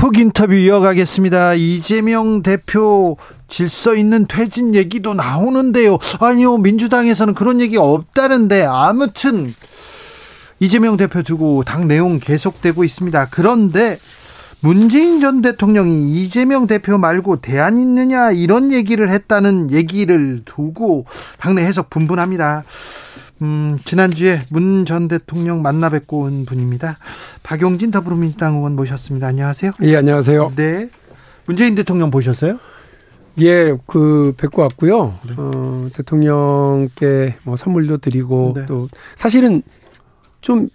훅 인터뷰 이어가겠습니다. 이재명 대표 질서 있는 퇴진 얘기도 나오는데요. 아니요, 민주당에서는 그런 얘기 없다는데 아무튼 이재명 대표 두고 당 내용 계속되고 있습니다. 그런데 문재인 전 대통령이 이재명 대표 말고 대안 있느냐 이런 얘기를 했다는 얘기를 두고 당내 해석 분분합니다. 음, 지난주에 문 전 대통령 만나 뵙고 온 분입니다. 박용진 더불어민주당 의원 모셨습니다. 안녕하세요. 예, 안녕하세요. 네. 문재인 대통령 보셨어요? 예, 그 뵙고 왔고요. 네. 어, 대통령께 뭐 선물도 드리고 네. 또 사실은 좀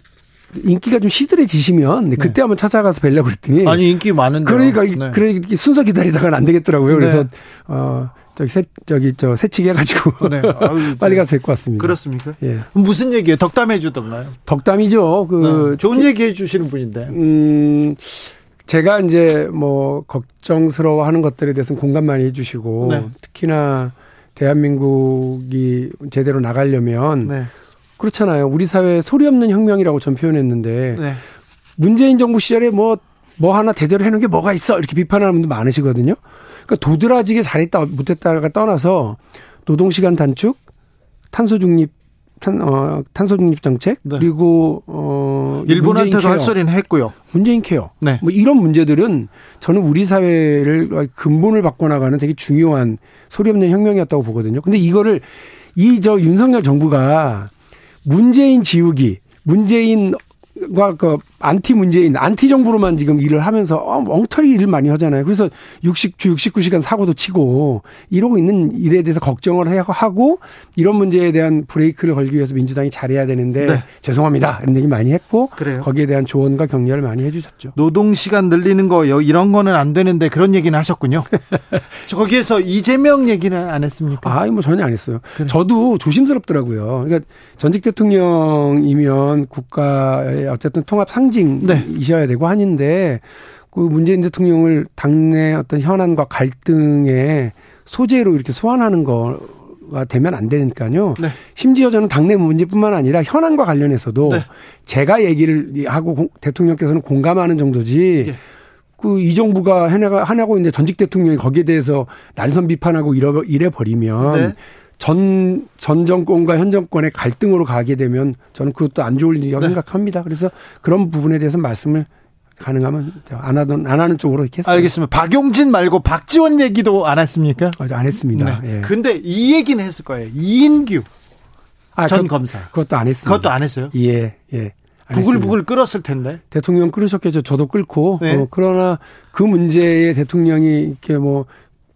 인기가 좀 시들해지시면 네. 그때 한번 찾아가서 뵈려고 그랬더니 아니 인기 많은데 그러니까 네. 그래 순서 기다리다가는 안 되겠더라고요. 그래서 네. 어 저기 새 저기 저 새치기 해가지고 네. 아유, 빨리 가서 데리고 왔습니다. 그렇습니까? 예. 무슨 얘기예요? 덕담해 주던가요? 덕담이죠. 그 네. 좋은 얘기 해 주시는 분인데. 음. 제가 이제 뭐 걱정스러워하는 것들에 대해서는 공감 많이 해주시고 네. 특히나 대한민국이 제대로 나가려면 네. 그렇잖아요. 우리 사회 소리 없는 혁명이라고 전 표현했는데 네. 문재인 정부 시절에 뭐뭐 뭐 하나 제대로 해놓은 게 뭐가 있어 이렇게 비판하는 분들 많으시거든요. 그러니까 도드라지게 잘했다 못했다가 떠나서 노동시간 단축, 탄소 중립 탄, 어, 탄소 중립 정책 네. 그리고 어 일본한테도 할 소리는 했고요. 문재인 케어. 네. 뭐 이런 문제들은 저는 우리 사회를 근본을 바꿔 나가는 되게 중요한 소리 없는 혁명이었다고 보거든요. 근데 이거를 이 저 윤석열 정부가 문재인 지우기, 문재인 그 안티 문재인, 안티 정부로만 지금 일을 하면서 어, 엉터리 일을 많이 하잖아요. 그래서 60 주 69시간 사고도 치고 이러고 있는 일에 대해서 걱정을 하고 이런 문제에 대한 브레이크를 걸기 위해서 민주당이 잘해야 되는데 네. 죄송합니다. 이런 얘기 많이 했고 그래요. 거기에 대한 조언과 격려를 많이 해 주셨죠. 노동 시간 늘리는 거 이런 거는 안 되는데 그런 얘기는 하셨군요. 거기에서 이재명 얘기는 안 했습니까? 아, 뭐 전혀 안 했어요. 그래. 저도 조심스럽더라고요. 그러니까 전직 대통령이면 국가의 어쨌든 통합 상 상징이셔야 네. 되고 한인데 그 문재인 대통령을 당내 어떤 현안과 갈등의 소재로 이렇게 소환하는 거가 되면 안 되니까요. 네. 심지어 저는 당내 문제뿐만 아니라 현안과 관련해서도 네. 제가 얘기를 하고 대통령께서는 공감하는 정도지 예. 그이 정부가 해나가 하냐고 이제 전직 대통령이 거기에 대해서 난선 비판하고 이래, 이래 버리면 네. 전, 전 정권과 현 정권의 갈등으로 가게 되면 저는 그것도 안 좋을 일이라고 네. 생각합니다. 그래서 그런 부분에 대해서 말씀을 가능하면 안 하던 안 하는 쪽으로 이렇게 했어요. 알겠습니다. 박용진 말고 박지원 얘기도 안 했습니까? 안 했습니다. 네. 예. 근데 이 얘기는 했을 거예요. 이인규 아, 전 그, 검사. 그것도 안 했습니다. 그것도 안 했어요? 예, 예. 부글부글 끓었을 텐데. 대통령 끓으셨겠죠. 저도 끓고. 네. 어, 그러나 그 문제에 대통령이 이렇게 뭐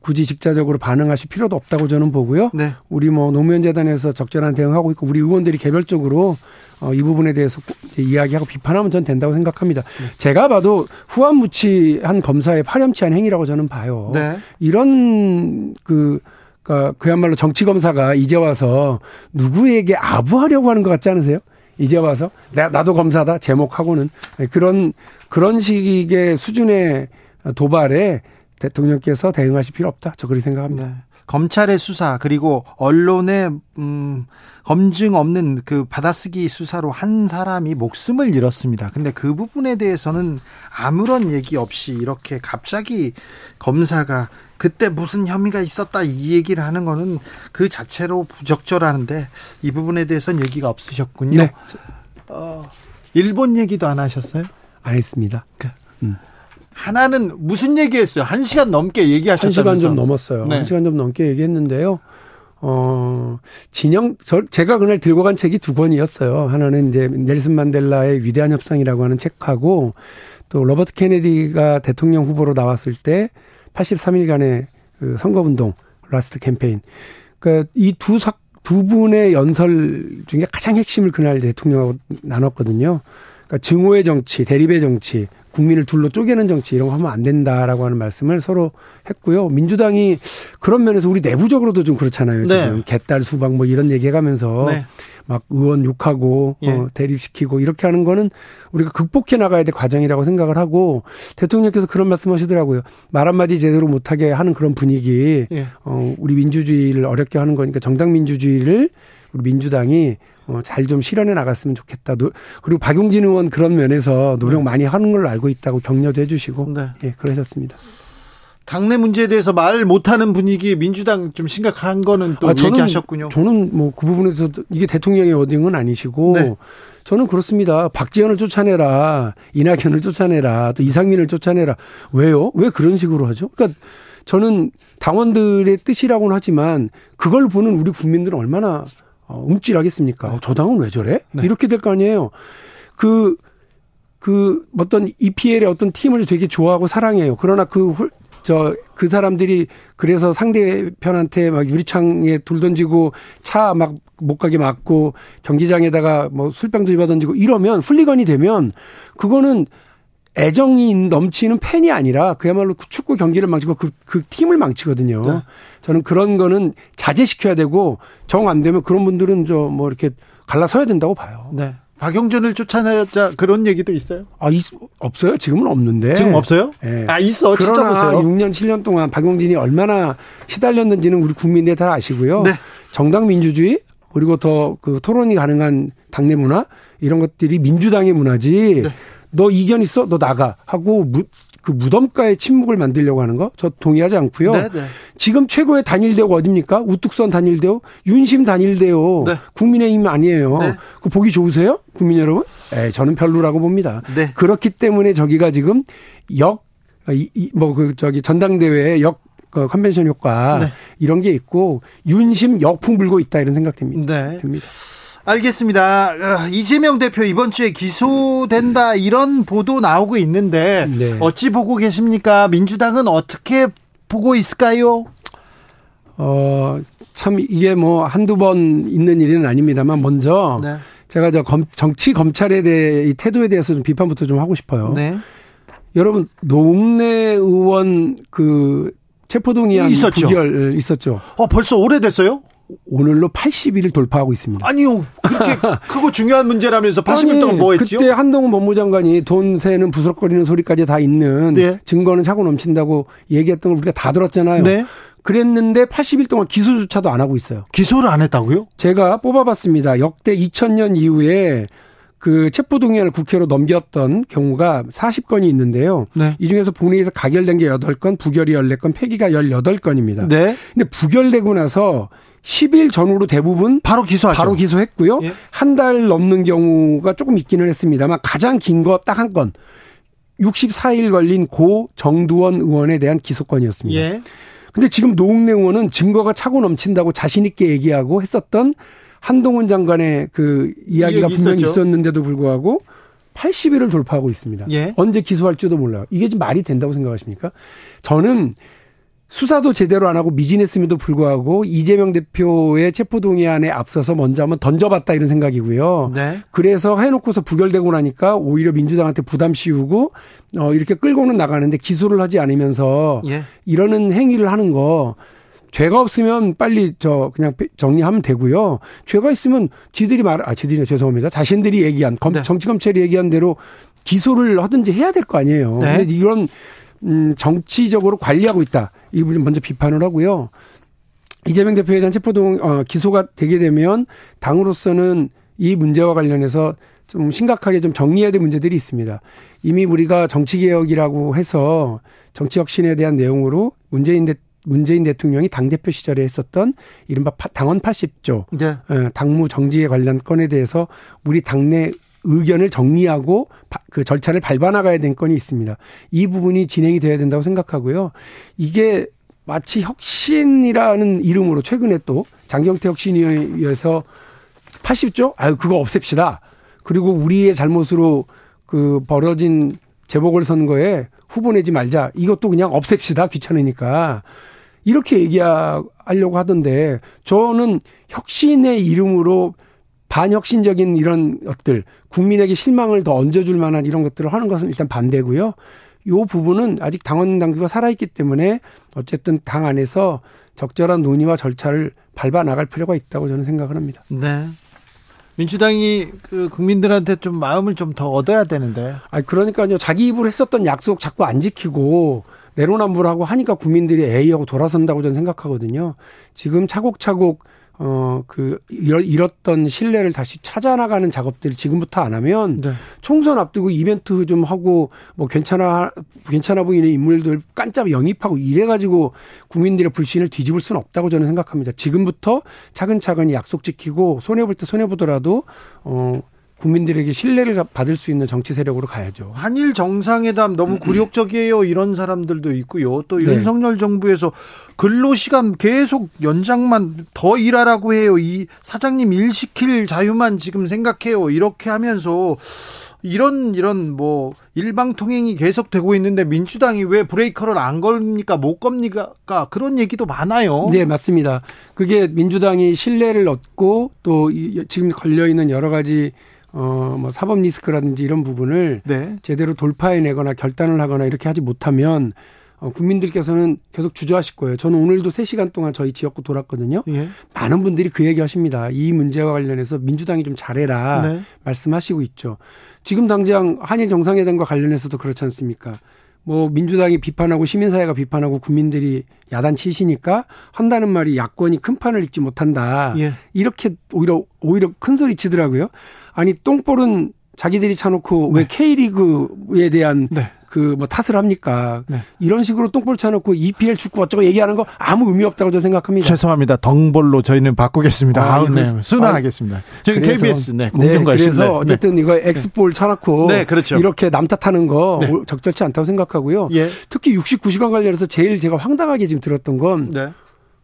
굳이 직자적으로 반응하실 필요도 없다고 저는 보고요. 네. 우리 뭐 노무현 재단에서 적절한 대응하고 있고 우리 의원들이 개별적으로 어, 이 부분에 대해서 이야기하고 비판하면 전 된다고 생각합니다. 네. 제가 봐도 후한무치한 검사의 파렴치한 행위라고 저는 봐요. 네. 이런 그 그러니까 그야말로 정치 검사가 이제 와서 누구에게 아부하려고 하는 것 같지 않으세요? 이제 와서 나, 나도 검사다 제목하고는 네, 그런 그런 식의 수준의 도발에 대통령께서 대응하실 필요 없다. 저 그렇게 생각합니다. 네. 검찰의 수사 그리고 언론의 음 검증 없는 그 받아쓰기 수사로 한 사람이 목숨을 잃었습니다. 근데 그 부분에 대해서는 아무런 얘기 없이 이렇게 갑자기 검사가 그때 무슨 혐의가 있었다 이 얘기를 하는 거는 그 자체로 부적절하는데 이 부분에 대해서는 얘기가 없으셨군요. 네. 어, 일본 얘기도 안 하셨어요? 안 했습니다. 그, 음. 하나는 무슨 얘기했어요? 한 시간 넘게 얘기하셨다면서. 한 시간 좀 넘었어요. 네. 한 시간 좀 넘게 얘기했는데요. 어, 진영, 저, 제가 그날 들고 간 책이 두 권이었어요. 하나는 이제 넬슨 만델라의 위대한 협상이라고 하는 책하고 또 로버트 케네디가 대통령 후보로 나왔을 때 83일간의 그 선거운동, Last Campaign. 그러니까 이두 두 분의 연설 중에 가장 핵심을 그날 대통령하고 나눴거든요. 그러니까 증오의 정치, 대립의 정치, 국민을 둘로 쪼개는 정치 이런 거 하면 안 된다라고 하는 말씀을 서로 했고요. 민주당이 그런 면에서 우리 내부적으로도 좀 그렇잖아요. 지금 네. 개딸 수박 뭐 이런 얘기 해가면서 네. 막 의원 욕하고 예. 어, 대립시키고 이렇게 하는 거는 우리가 극복해 나가야 될 과정이라고 생각을 하고 대통령께서 그런 말씀하시더라고요. 말 한마디 제대로 못하게 하는 그런 분위기 예. 어, 우리 민주주의를 어렵게 하는 거니까 정당 민주주의를 우리 민주당이 어, 잘 좀 실현해 나갔으면 좋겠다. 그리고 박용진 의원 그런 면에서 노력 네. 많이 하는 걸로 알고 있다고 격려도 해주시고 네. 예, 그러셨습니다. 당내 문제에 대해서 말 못하는 분위기 민주당 좀 심각한 거는 또 아, 저는, 얘기하셨군요. 저는 뭐 그 부분에서 이게 대통령의 어딩은 아니시고 네. 저는 그렇습니다. 박지원을 쫓아내라, 이낙연을 쫓아내라, 또 이상민을 쫓아내라. 왜요? 왜 그런 식으로 하죠? 그러니까 저는 당원들의 뜻이라고는 하지만 그걸 보는 우리 국민들은 얼마나 어, 움찔하겠습니까? 네. 저 당은 왜 저래? 네. 이렇게 될 거 아니에요. 그, 그 어떤 EPL의 어떤 팀을 되게 좋아하고 사랑해요. 그러나 그, 저, 그 사람들이 그래서 상대편한테 막 유리창에 돌 던지고 차 막 못 가게 막고 경기장에다가 뭐 술병도 집어 던지고 이러면 훌리건이 되면 그거는 애정이 넘치는 팬이 아니라 그야말로 축구 경기를 망치고 그, 그 팀을 망치거든요. 네. 저는 그런 거는 자제시켜야 되고 정 안 되면 그런 분들은 저 뭐 이렇게 갈라서야 된다고 봐요. 네. 박용준을 쫓아내자 그런 얘기도 있어요? 아, 있, 없어요? 지금은 없는데. 지금 없어요? 네. 아, 있어. 그러나 찾아보세요. 6년, 7년 동안 박용진이 얼마나 시달렸는지는 우리 국민들이 다 아시고요. 네. 정당 민주주의 그리고 더 그 토론이 가능한 당내 문화 이런 것들이 민주당의 문화지. 네. 너 이견 있어? 너 나가. 하고 무, 그 무덤가의 침묵을 만들려고 하는 거 저 동의하지 않고요. 네네. 네. 지금 최고의 단일대우가 어딥니까? 우뚝선 단일대우, 윤심 단일대우, 네. 국민의힘 아니에요. 네. 그 보기 좋으세요? 국민 여러분? 에 저는 별로라고 봅니다. 네. 그렇기 때문에 저기가 지금 역, 뭐 그 저기 전당대회 역 그 컨벤션 효과 네. 이런 게 있고 윤심 역풍 불고 있다 이런 생각 듭니다. 네. 듭니다. 알겠습니다. 어, 이재명 대표 이번 주에 기소된다 이런 보도 나오고 있는데 네. 어찌 보고 계십니까? 민주당은 어떻게 보고 있을까요? 어, 참 이게 뭐 한두 번 있는 일은 아닙니다만 먼저 네. 제가 저 검, 정치 검찰에 대해 이 태도에 대해서 좀 비판부터 좀 하고 싶어요. 네. 여러분 노웅래 의원 그 체포동의안 있었죠. 부결 있었죠. 어 벌써 오래됐어요? 오늘로 80일을 돌파하고 있습니다. 아니요. 그렇게 크고 중요한 문제라면서 80일 동안 뭐 했죠? 그때 한동훈 법무장관이 돈 세는 부스럭거리는 소리까지 다 있는 네. 증거는 차고 넘친다고 얘기했던 걸 우리가 다 들었잖아요. 네. 그랬는데 80일 동안 기소조차도 안 하고 있어요. 기소를 안 했다고요? 제가 뽑아봤습니다. 역대 2000년 이후에 그 체포동의안을 국회로 넘겼던 경우가 40건이 있는데요. 네. 이 중에서 본회의에서 가결된 게 8건, 부결이 14건, 폐기가 18건입니다. 네. 근데 부결되고 나서 10일 전후로 대부분 바로 기소하죠. 바로 기소했고요. 예. 한달 넘는 경우가 조금 있기는 했습니다만 가장 긴 거 딱 한 건 64일 걸린 고 정두원 의원에 대한 기소권이었습니다. 예. 근데 지금 노웅래 의원은 증거가 차고 넘친다고 자신 있게 얘기하고 했었던 한동훈 장관의 그 이야기가 분명히 있었죠. 있었는데도 불구하고 80일을 돌파하고 있습니다. 예. 언제 기소할지도 몰라요. 이게 좀 말이 된다고 생각하십니까? 저는 수사도 제대로 안 하고 미진했음에도 불구하고 이재명 대표의 체포동의안에 앞서서 먼저 한번 던져봤다 이런 생각이고요. 네. 그래서 해놓고서 부결되고 나니까 오히려 민주당한테 부담 씌우고 어 이렇게 끌고는 나가는데 기소를 하지 않으면서 예. 이러는 행위를 하는 거 죄가 없으면 빨리 저 그냥 정리하면 되고요. 죄가 있으면 지들이 말, 아, 지들이 죄송합니다. 자신들이 얘기한 검, 네. 정치 검찰이 얘기한 대로 기소를 하든지 해야 될 거 아니에요. 네. 근데 이런 음, 정치적으로 관리하고 있다. 이 부분 먼저 비판을 하고요. 이재명 대표에 대한 체포동 어, 기소가 되게 되면 당으로서는 이 문제와 관련해서 좀 심각하게 좀 정리해야 될 문제들이 있습니다. 이미 우리가 정치개혁이라고 해서 정치혁신에 대한 내용으로 문재인 대, 문재인 대통령이 당대표 시절에 했었던 이른바 당원 80조, 네. 어, 당무 정지에 관련 건에 대해서 우리 당내 의견을 정리하고 그 절차를 밟아 나가야 될 건이 있습니다. 이 부분이 진행이 돼야 된다고 생각하고요. 이게 마치 혁신이라는 이름으로 최근에 또 장경태 혁신위에서 80조? 아유, 그거 없앱시다. 그리고 우리의 잘못으로 그 벌어진 재보궐선거에 후보 내지 말자. 이것도 그냥 없앱시다. 귀찮으니까. 이렇게 얘기하려고 하던데 저는 혁신의 이름으로 반혁신적인 이런 것들, 국민에게 실망을 더 얹어줄 만한 이런 것들을 하는 것은 일단 반대고요. 요 부분은 아직 당원 당규가 살아있기 때문에 어쨌든 당 안에서 적절한 논의와 절차를 밟아 나갈 필요가 있다고 저는 생각을 합니다. 네. 민주당이 그 국민들한테 좀 마음을 좀 더 얻어야 되는데. 아 그러니까요. 자기 입으로 했었던 약속 자꾸 안 지키고 내로남불하고 하니까 국민들이 에이하고 돌아선다고 저는 생각하거든요. 지금 차곡차곡 어, 그, 잃었던 신뢰를 다시 찾아나가는 작업들을 지금부터 안 하면 네. 총선 앞두고 이벤트 좀 하고 뭐 괜찮아, 괜찮아 보이는 인물들 깐짝 영입하고 이래가지고 국민들의 불신을 뒤집을 수는 없다고 저는 생각합니다. 지금부터 차근차근 약속 지키고 손해볼 때 손해보더라도 어, 국민들에게 신뢰를 받을 수 있는 정치 세력으로 가야죠. 한일 정상회담 너무 음. 굴욕적이에요. 이런 사람들도 있고요. 또 네. 윤석열 정부에서 근로 시간 계속 연장만 더 일하라고 해요. 이 사장님 일 시킬 자유만 지금 생각해요. 이렇게 하면서 이런 이런 뭐 일방 통행이 계속되고 있는데 민주당이 왜 브레이커를 안 걸립니까? 못 겁니까? 그런 얘기도 많아요. 네, 맞습니다. 그게 민주당이 신뢰를 얻고 또 지금 걸려 있는 여러 가지 어, 뭐 사법 리스크라든지 이런 부분을 네. 제대로 돌파해내거나 결단을 하거나 이렇게 하지 못하면 어, 국민들께서는 계속 주저하실 거예요. 저는 오늘도 3시간 동안 저희 지역구 돌았거든요. 예. 많은 분들이 그 얘기 하십니다. 이 문제와 관련해서 민주당이 좀 잘해라 네. 말씀하시고 있죠. 지금 당장 한일 정상회담과 관련해서도 그렇지 않습니까? 뭐 민주당이 비판하고 시민사회가 비판하고 국민들이 야단 치시니까 한다는 말이 야권이 큰 판을 읽지 못한다. 예. 이렇게 오히려 오히려 큰 소리 치더라고요. 아니 똥볼은 자기들이 차놓고 네. 왜 K리그에 대한 네. 그 뭐 탓을 합니까? 네. 이런 식으로 똥볼 쳐놓고 EPL 축구 어쩌고 얘기하는 거 아무 의미 없다고 저는 생각합니다. 죄송합니다. 덩볼로 저희는 바꾸겠습니다. 아, 아 네. 순화하겠습니다. 저희 KBS 네, 공정관심. 네, 그래서 네. 어쨌든 이거 엑스볼 쳐놓고 네, 그렇죠. 이렇게 남 탓하는 거 네. 적절치 않다고 생각하고요. 예. 특히 69시간 관련해서 제일 제가 황당하게 지금 들었던 건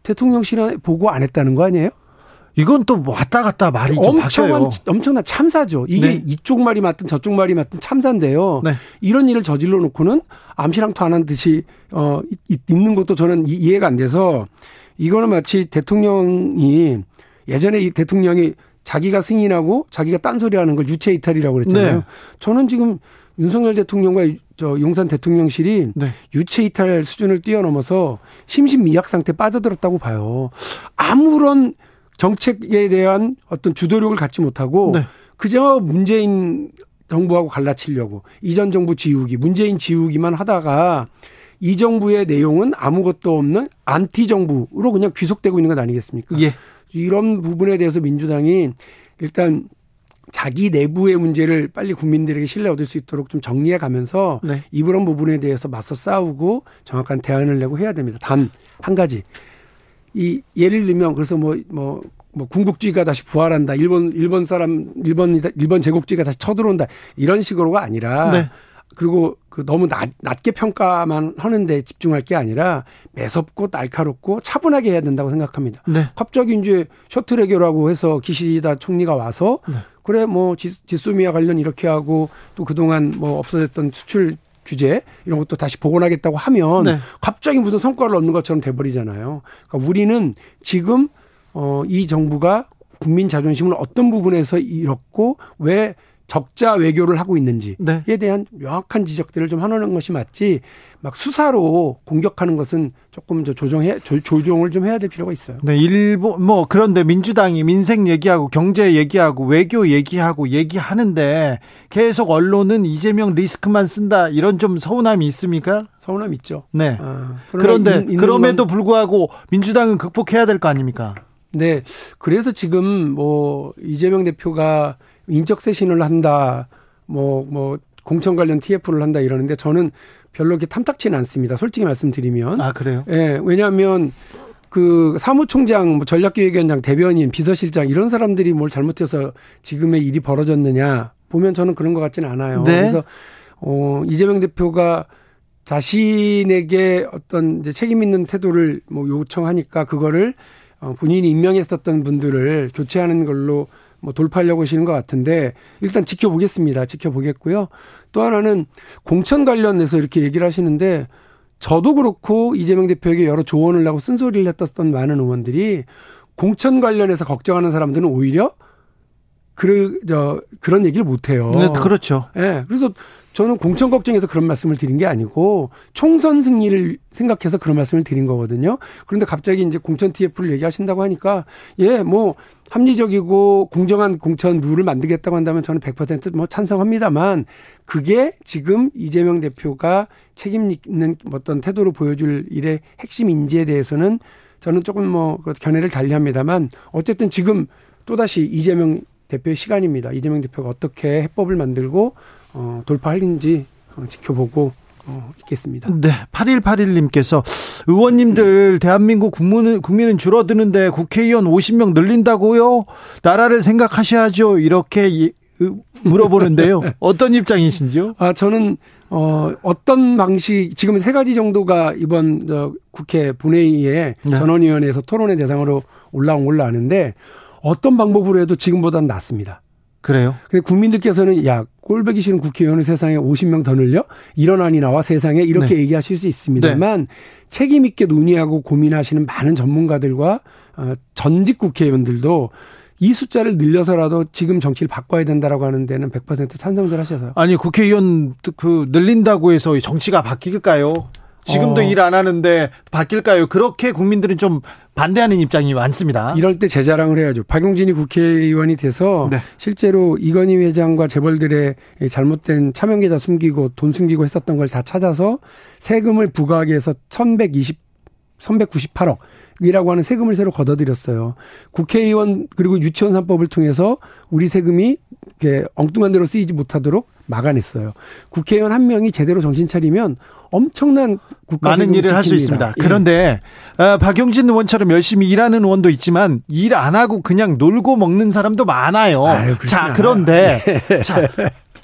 대통령실에 보고 안 했다는 거 아니에요? 이건 또 왔다 갔다 말이 좀 엄청난 엄청난 참사죠. 이게 네. 이쪽 말이 맞든 저쪽 말이 맞든 참사인데요. 네. 이런 일을 저질러 놓고는 암시랑토 안 한 듯이 어 있는 것도 저는 이해가 안 돼서 이거는 마치 대통령이 예전에 이 대통령이 자기가 승인하고 자기가 딴소리하는 걸 유체 이탈이라고 그랬잖아요. 네. 저는 지금 윤석열 대통령과 저 용산 대통령실이 네. 유체 이탈 수준을 뛰어넘어서 심신미약 상태 빠져들었다고 봐요. 아무런 정책에 대한 어떤 주도력을 갖지 못하고 네. 그저 문재인 정부하고 갈라치려고 이전 정부 지우기, 문재인 지우기만 하다가 이 정부의 내용은 아무것도 없는 안티 정부로 그냥 귀속되고 있는 것 아니겠습니까? 예. 이런 부분에 대해서 민주당이 일단 자기 내부의 문제를 빨리 국민들에게 신뢰 얻을 수 있도록 좀 정리해 가면서 네. 이런 부분에 대해서 맞서 싸우고 정확한 대안을 내고 해야 됩니다. 단 한 가지 이 예를 들면 그래서 뭐뭐 뭐, 뭐 군국주의가 다시 부활한다. 일본 일본 사람 일본 일본 제국주의가 다시 쳐들어온다. 이런 식으로가 아니라 네. 그리고 그 너무 낮, 낮게 평가만 하는데 집중할 게 아니라 매섭고 날카롭고 차분하게 해야 된다고 생각합니다. 네. 갑자기 이제 셔틀 해결하고 해서 기시다 총리가 와서 네. 그래 뭐 지소미아 관련 이렇게 하고 또 그동안 뭐 없어졌던 수출 규제 이런 것도 다시 복원하겠다고 하면 네. 갑자기 무슨 성과를 얻는 것처럼 돼버리잖아요. 그러니까 우리는 지금 어, 이 정부가 국민 자존심을 어떤 부분에서 잃었고 왜 적자 외교를 하고 있는지에 네. 대한 명확한 지적들을 좀 하는 것이 맞지 막 수사로 공격하는 것은 조금 저 조정해 조, 조정을 좀 해야 될 필요가 있어요. 네, 일본 뭐 그런데 민주당이 민생 얘기하고 경제 얘기하고 외교 얘기하고 얘기하는데 계속 언론은 이재명 리스크만 쓴다 이런 좀 서운함이 있습니까? 서운함 있죠. 네. 아, 그런데 있는, 그럼에도 불구하고 민주당은 극복해야 될 거 아닙니까? 네. 그래서 지금 뭐 이재명 대표가 인적 쇄신을 한다. 뭐, 뭐, 공천 관련 TF를 한다 이러는데 저는 별로 그렇게 탐탁치는 않습니다. 솔직히 말씀드리면. 아, 그래요? 예. 왜냐하면 그 사무총장, 뭐 전략기획위원장, 대변인, 비서실장 이런 사람들이 뭘 잘못해서 지금의 일이 벌어졌느냐 보면 저는 그런 것 같지는 않아요. 네. 그래서 어 이재명 대표가 자신에게 어떤 이제 책임 있는 태도를 뭐 요청하니까 그거를 어 본인이 임명했었던 분들을 교체하는 걸로 뭐 돌파하려고 하시는 것 같은데 일단 지켜보겠습니다. 지켜보겠고요. 또 하나는 공천 관련해서 이렇게 얘기를 하시는데 저도 그렇고 이재명 대표에게 여러 조언을 하고 쓴소리를 했었던 많은 의원들이 공천 관련해서 걱정하는 사람들은 오히려 그, 저, 그런 얘기를 못 해요. 네, 그렇죠. 예. 네, 그래서 저는 공천 걱정해서 그런 말씀을 드린 게 아니고 총선 승리를 생각해서 그런 말씀을 드린 거거든요. 그런데 갑자기 이제 공천 TF를 얘기하신다고 하니까 예, 뭐 합리적이고 공정한 공천 룰을 만들겠다고 한다면 저는 100%뭐 찬성합니다만 그게 지금 이재명 대표가 책임 있는 어떤 태도를 보여줄 일의 핵심 인지에 대해서는 저는 조금 뭐그 견해를 달리합니다만 어쨌든 지금 또다시 이재명 대표의 시간입니다. 이재명 대표가 어떻게 해법을 만들고 어, 돌파할는지 어, 지켜보고 어, 있겠습니다. 네. 8181님께서 의원님들 대한민국 국민은, 국민은 줄어드는데 국회의원 50명 늘린다고요? 나라를 생각하셔야죠. 이렇게 물어보는데요. 어떤 입장이신지요? 아, 저는 어, 어떤 방식, 지금 세 가지 정도가 이번 저 국회 본회의에 네. 전원위원회에서 토론의 대상으로 올라온 걸로 아는데 어떤 방법으로 해도 지금보다는 낫습니다. 그래요? 근데 국민들께서는 야 꼴배기 싫은 국회의원을 세상에 50명 더 늘려 이런 안이 나와 세상에 이렇게 네. 얘기하실 수 있습니다만 네. 책임 있게 논의하고 고민하시는 많은 전문가들과 어, 전직 국회의원들도 이 숫자를 늘려서라도 지금 정치를 바꿔야 된다라고 하는 데는 100% 찬성들 하셔서 아니 국회의원 그 늘린다고 해서 정치가 바뀔까요? 지금도 어. 일안 하는데 바뀔까요? 그렇게 국민들은 좀 반대하는 입장이 많습니다. 이럴 때 재자랑을 해야죠. 박용진이 국회의원이 돼서 네. 실제로 이건희 회장과 재벌들의 잘못된 차명계좌 숨기고 돈 숨기고 했었던 걸 다 찾아서 세금을 부과하기 위해서 1120 1198억 이라고 하는 세금을 새로 걷어들였어요. 국회의원 그리고 유치원 3법을 통해서 우리 세금이 이렇게 엉뚱한 대로 쓰이지 못하도록 막아냈어요. 국회의원 한 명이 제대로 정신 차리면 엄청난 국가 많은 일을 할 수 있습니다. 예. 그런데 어, 박용진 의원처럼 열심히 일하는 의원도 있지만 일 안 하고 그냥 놀고 먹는 사람도 많아요. 아유, 자, 그런데 네. 자,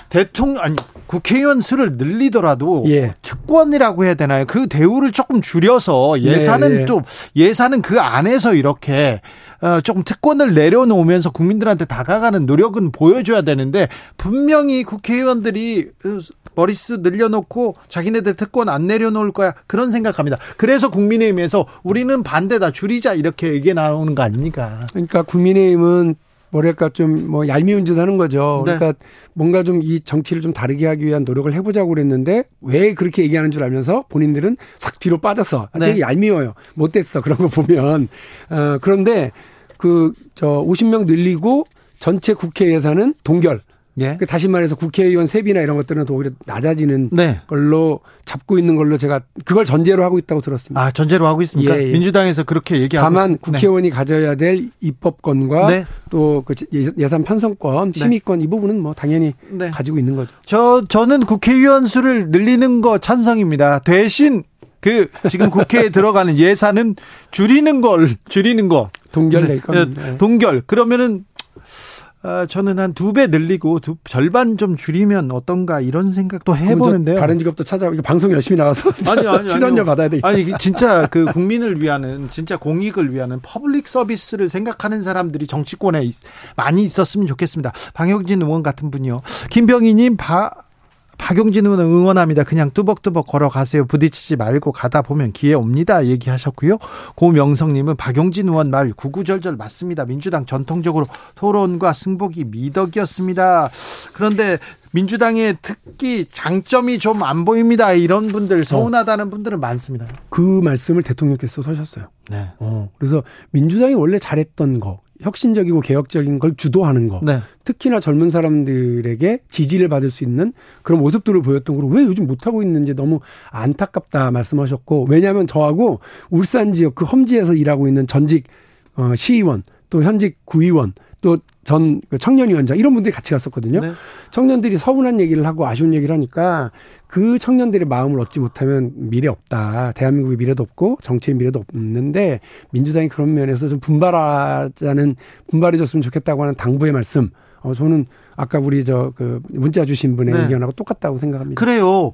대통령 아니 국회의원 수를 늘리더라도 예. 특권이라고 해야 되나요? 그 대우를 조금 줄여서 예산은 네, 네. 좀 예산은 그 안에서 이렇게 어, 조금 특권을 내려놓으면서 국민들한테 다가가는 노력은 보여줘야 되는데 분명히 국회의원들이 머리수 늘려놓고 자기네들 특권 안 내려놓을 거야 그런 생각합니다. 그래서 국민의힘에서 우리는 반대다 줄이자 이렇게 얘기 나오는 거 아닙니까? 그러니까 국민의힘은 뭐랄까 좀 뭐 얄미운 짓 하는 거죠. 네. 그러니까 뭔가 좀 이 정치를 좀 다르게 하기 위한 노력을 해보자고 그랬는데 왜 그렇게 얘기하는 줄 알면서 본인들은 싹 뒤로 빠져서 네. 되게 얄미워요. 못됐어. 그런 거 보면. 어, 그런데 그, 저, 50명 늘리고 전체 국회 예산은 동결. 예. 그 다시 말해서 국회의원 세비나 이런 것들은 오히려 낮아지는 네. 걸로 잡고 있는 걸로 제가 그걸 전제로 하고 있다고 들었습니다. 아 전제로 하고 있습니까? 예, 예. 민주당에서 그렇게 얘기하고 다만 있습니다. 국회의원이 네. 가져야 될 입법권과 네. 또그 예산 편성권, 네. 심의권 이 부분은 뭐 당연히 네. 가지고 있는 거죠. 저 저는 국회의원 수를 늘리는 거 찬성입니다. 대신 그 지금 국회에 들어가는 예산은 줄이는 걸 줄이는 거 동결될 겁니다. 네. 동결 그러면은 어, 저는 한 두 배 늘리고 두, 절반 좀 줄이면 어떤가 이런 생각도 해보는데요. 다른 직업도 찾아 방송 열심히 나와서 아니, 아니, 출연료 받아야 돼. 아니 진짜 그 국민을 위하는 진짜 공익을 위하는 public service를 생각하는 사람들이 정치권에 많이 있었으면 좋겠습니다. 박용진 의원 같은 분이요. 김병희님 바 박용진 의원 응원합니다. 그냥 뚜벅뚜벅 걸어가세요. 부딪히지 말고 가다 보면 기회 옵니다. 얘기하셨고요. 고명성님은 박용진 의원 말 구구절절 맞습니다. 민주당 전통적으로 토론과 승복이 미덕이었습니다. 그런데 민주당의 특기 장점이 좀 안 보입니다. 이런 분들 서운하다는 분들은 많습니다. 그 말씀을 대통령께서 서셨어요. 네. 어, 그래서 민주당이 원래 잘했던 거 혁신적이고 개혁적인 걸 주도하는 거. 네. 특히나 젊은 사람들에게 지지를 받을 수 있는 그런 모습들을 보였던 걸 왜 요즘 못하고 있는지 너무 안타깝다 말씀하셨고 왜냐하면 저하고 울산 지역 그 험지에서 일하고 있는 전직 어, 시의원 또 현직 구의원 또전 그 청년위원장 이런 분들이 같이 갔었거든요. 네. 청년들이 서운한 얘기를 하고 아쉬운 얘기를 하니까 그 청년들의 마음을 얻지 못하면 미래 없다. 대한민국의 미래도 없고 정치의 미래도 없는데 민주당이 그런 면에서 좀 분발하자는 분발해줬으면 좋겠다고 하는 당부의 말씀. 어 저는 아까 우리 저 그 문자 주신 분의 네. 의견하고 똑같다고 생각합니다. 그래요.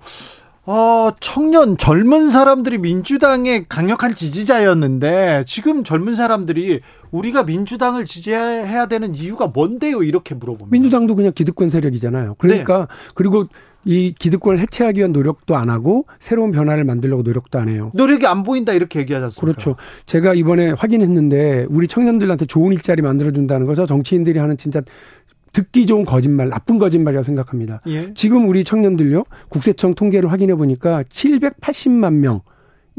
어, 청년, 젊은 사람들이 민주당의 강력한 지지자였는데 지금 젊은 사람들이 우리가 민주당을 지지해야 되는 이유가 뭔데요? 이렇게 물어봅니다. 민주당도 그냥 기득권 세력이잖아요. 그러니까 네. 그리고 이 기득권을 해체하기 위한 노력도 안 하고 새로운 변화를 만들려고 노력도 안 해요. 노력이 안 보인다 이렇게 얘기하지 않습니까? 그렇죠. 제가 이번에 확인했는데 우리 청년들한테 좋은 일자리 만들어준다는 거죠. 정치인들이 하는 진짜 듣기 좋은 거짓말, 나쁜 거짓말이라고 생각합니다. 예. 지금 우리 청년들요, 국세청 통계를 확인해 보니까 780만 명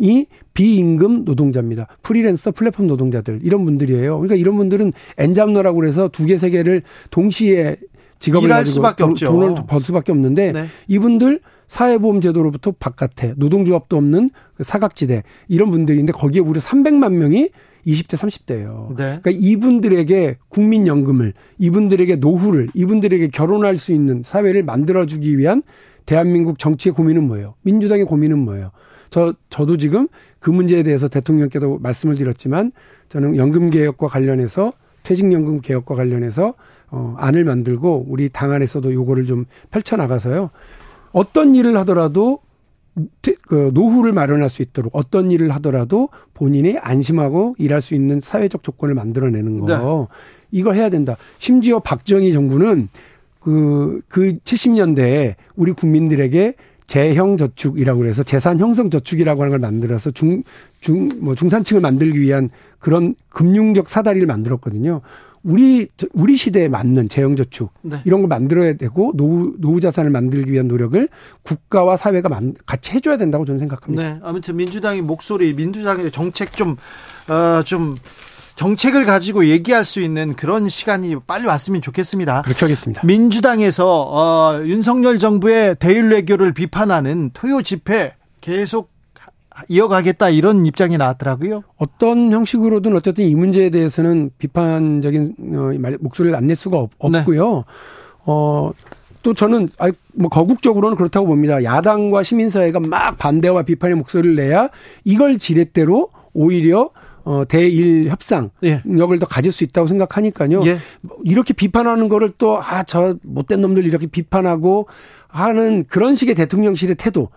이 비임금 노동자입니다. 프리랜서 플랫폼 노동자들 이런 분들이에요. 그러니까 이런 분들은 엔잡너라고 그래서 두 개 세 개를 동시에 직업을 일할 가지고 수밖에 돈, 없죠. 돈을 벌 수밖에 없는데 네. 이분들 사회보험 제도로부터 바깥에 노동조합도 없는 그 사각지대 이런 분들인데 거기에 무려 300만 명이 20대 30대예요. 네. 그러니까 이분들에게 국민연금을 이분들에게 노후를 이분들에게 결혼할 수 있는 사회를 만들어 주기 위한 대한민국 정치의 고민은 뭐예요? 민주당의 고민은 뭐예요? 저 저도 지금 그 문제에 대해서 대통령께도 말씀을 드렸지만 저는 연금 개혁과 관련해서 퇴직연금 개혁과 관련해서 어 안을 만들고 우리 당 안에서도 요거를 좀 펼쳐 나가서요. 어떤 일을 하더라도 그 노후를 마련할 수 있도록 어떤 일을 하더라도 본인이 안심하고 일할 수 있는 사회적 조건을 만들어내는 거 네. 이거 해야 된다. 심지어 박정희 정부는 그, 그 70년대에 우리 국민들에게 재형 저축이라고 그래서 재산 형성 저축이라고 하는 걸 만들어서 중, 중, 뭐 중산층을 만들기 위한 그런 금융적 사다리를 만들었거든요. 우리, 우리 시대에 맞는 재형 저축 네. 이런 걸 만들어야 되고 노후, 노후 자산을 만들기 위한 노력을 국가와 사회가 만- 같이 해줘야 된다고 저는 생각합니다. 네. 아무튼 민주당의 목소리, 민주당의 정책 좀, 어, 좀, 정책을 가지고 얘기할 수 있는 그런 시간이 빨리 왔으면 좋겠습니다. 그렇게 하겠습니다. 민주당에서 어, 윤석열 정부의 대일 외교를 비판하는 토요 집회 계속 이어가겠다 이런 입장이 나왔더라고요. 어떤 형식으로든 어쨌든 이 문제에 대해서는 비판적인 어, 말- 목소리를 안 낼 수가 없, 네. 고요 어, 또 저는 아, 뭐 거국적으로는 그렇다고 봅니다. 야당과 시민사회가 막 반대와 비판의 목소리를 내야 이걸 지렛대로 오히려 어, 대일 협상 예. 역을 더 가질 수 있다고 생각하니까요. 예. 뭐 이렇게 비판하는 거를 또 아 저 못된 놈들 이렇게 비판하고 하는 그런 식의 대통령실의 태도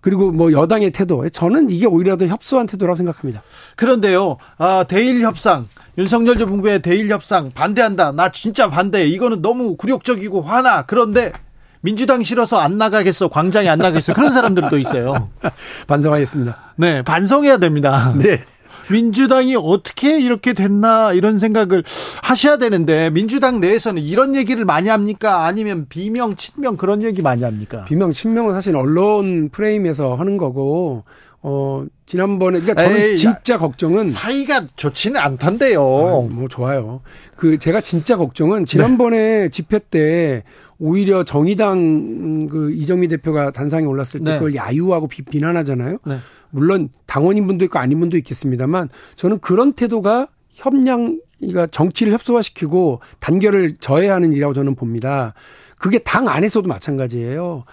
그리고 뭐 여당의 태도 저는 이게 오히려 더 협소한 태도라고 생각합니다. 그런데요, 아, 대일 협상, 윤석열 정부의 대일 협상 반대한다. 나 진짜 반대. 이거는 너무 굴욕적이고 화나. 그런데 민주당 싫어서 안 나가겠어. 광장에 안 나가겠어. 그런 사람들도 있어요. 반성하겠습니다. 네, 반성해야 됩니다. 네. 민주당이 어떻게 이렇게 됐나 이런 생각을 하셔야 되는데 민주당 내에서는 이런 얘기를 많이 합니까? 아니면 비명, 친명 그런 얘기 많이 합니까? 비명 친명은 사실 언론 프레임에서 하는 거고 어 지난번에 그러니까 저는 에이, 진짜 걱정은 사이가 좋지는 않던데요. 아, 뭐 좋아요. 그 제가 진짜 걱정은 지난번에 집회 때 오히려 정의당 그 이정미 대표가 단상에 올랐을 때 네. 그걸 야유하고 비, 비난하잖아요. 네. 물론 당원인 분도 있고 아닌 분도 있겠습니다만 저는 그런 태도가 협량 그러니까 정치를 협소화시키고 단결을 저해하는 일이라고 저는 봅니다. 그게 당 안에서도 마찬가지예요.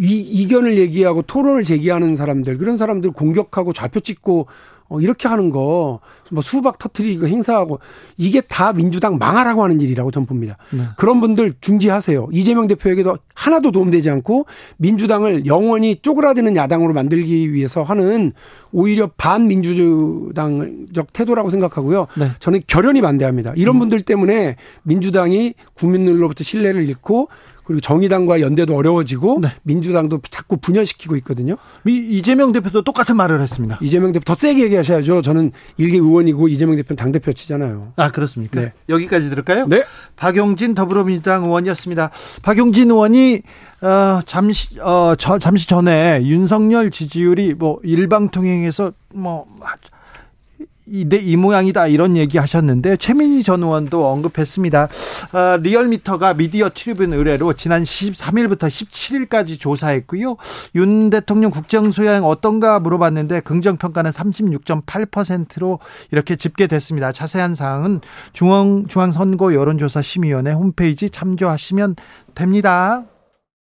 이 이견을 얘기하고 토론을 제기하는 사람들 그런 사람들 공격하고 좌표 찍고 어, 이렇게 하는 거, 뭐 수박 터트리고 행사하고 이게 다 민주당 망하라고 하는 일이라고 저는 봅니다. 그런 분들 중지하세요. 이재명 대표에게도 하나도 도움되지 않고 민주당을 영원히 쪼그라드는 야당으로 만들기 위해서 하는 오히려 반민주당적 태도라고 생각하고요. 네. 저는 결연히 반대합니다. 이런 분들 때문에 민주당이 국민들로부터 신뢰를 잃고 그리고 정의당과 연대도 어려워지고 네. 민주당도 자꾸 분열시키고 있거든요. 미- 이재명 대표도 똑같은 말을 했습니다. 이재명 대표 더 세게 얘기하셔야죠. 저는 일개 의원이고 이재명 대표는 당대표 치잖아요. 아, 그렇습니까? 네. 여기까지 들을까요? 네. 박용진 더불어민주당 의원이었습니다. 박용진 의원이 어, 잠시 어, 저, 잠시 전에 윤석열 지지율이 뭐 일방통행에서 뭐 이대 이 모양이다 이런 얘기 하셨는데 최민희 전 의원도 언급했습니다. 어, 리얼미터가 미디어 트리뷴 의뢰로 지난 13일부터 17일까지 조사했고요. 윤 대통령 국정 소양 어떤가 물어봤는데 긍정 평가는 36.8%로 이렇게 집계됐습니다. 자세한 사항은 중앙 중앙 선거 여론조사 심의위원회 홈페이지 참조하시면 됩니다.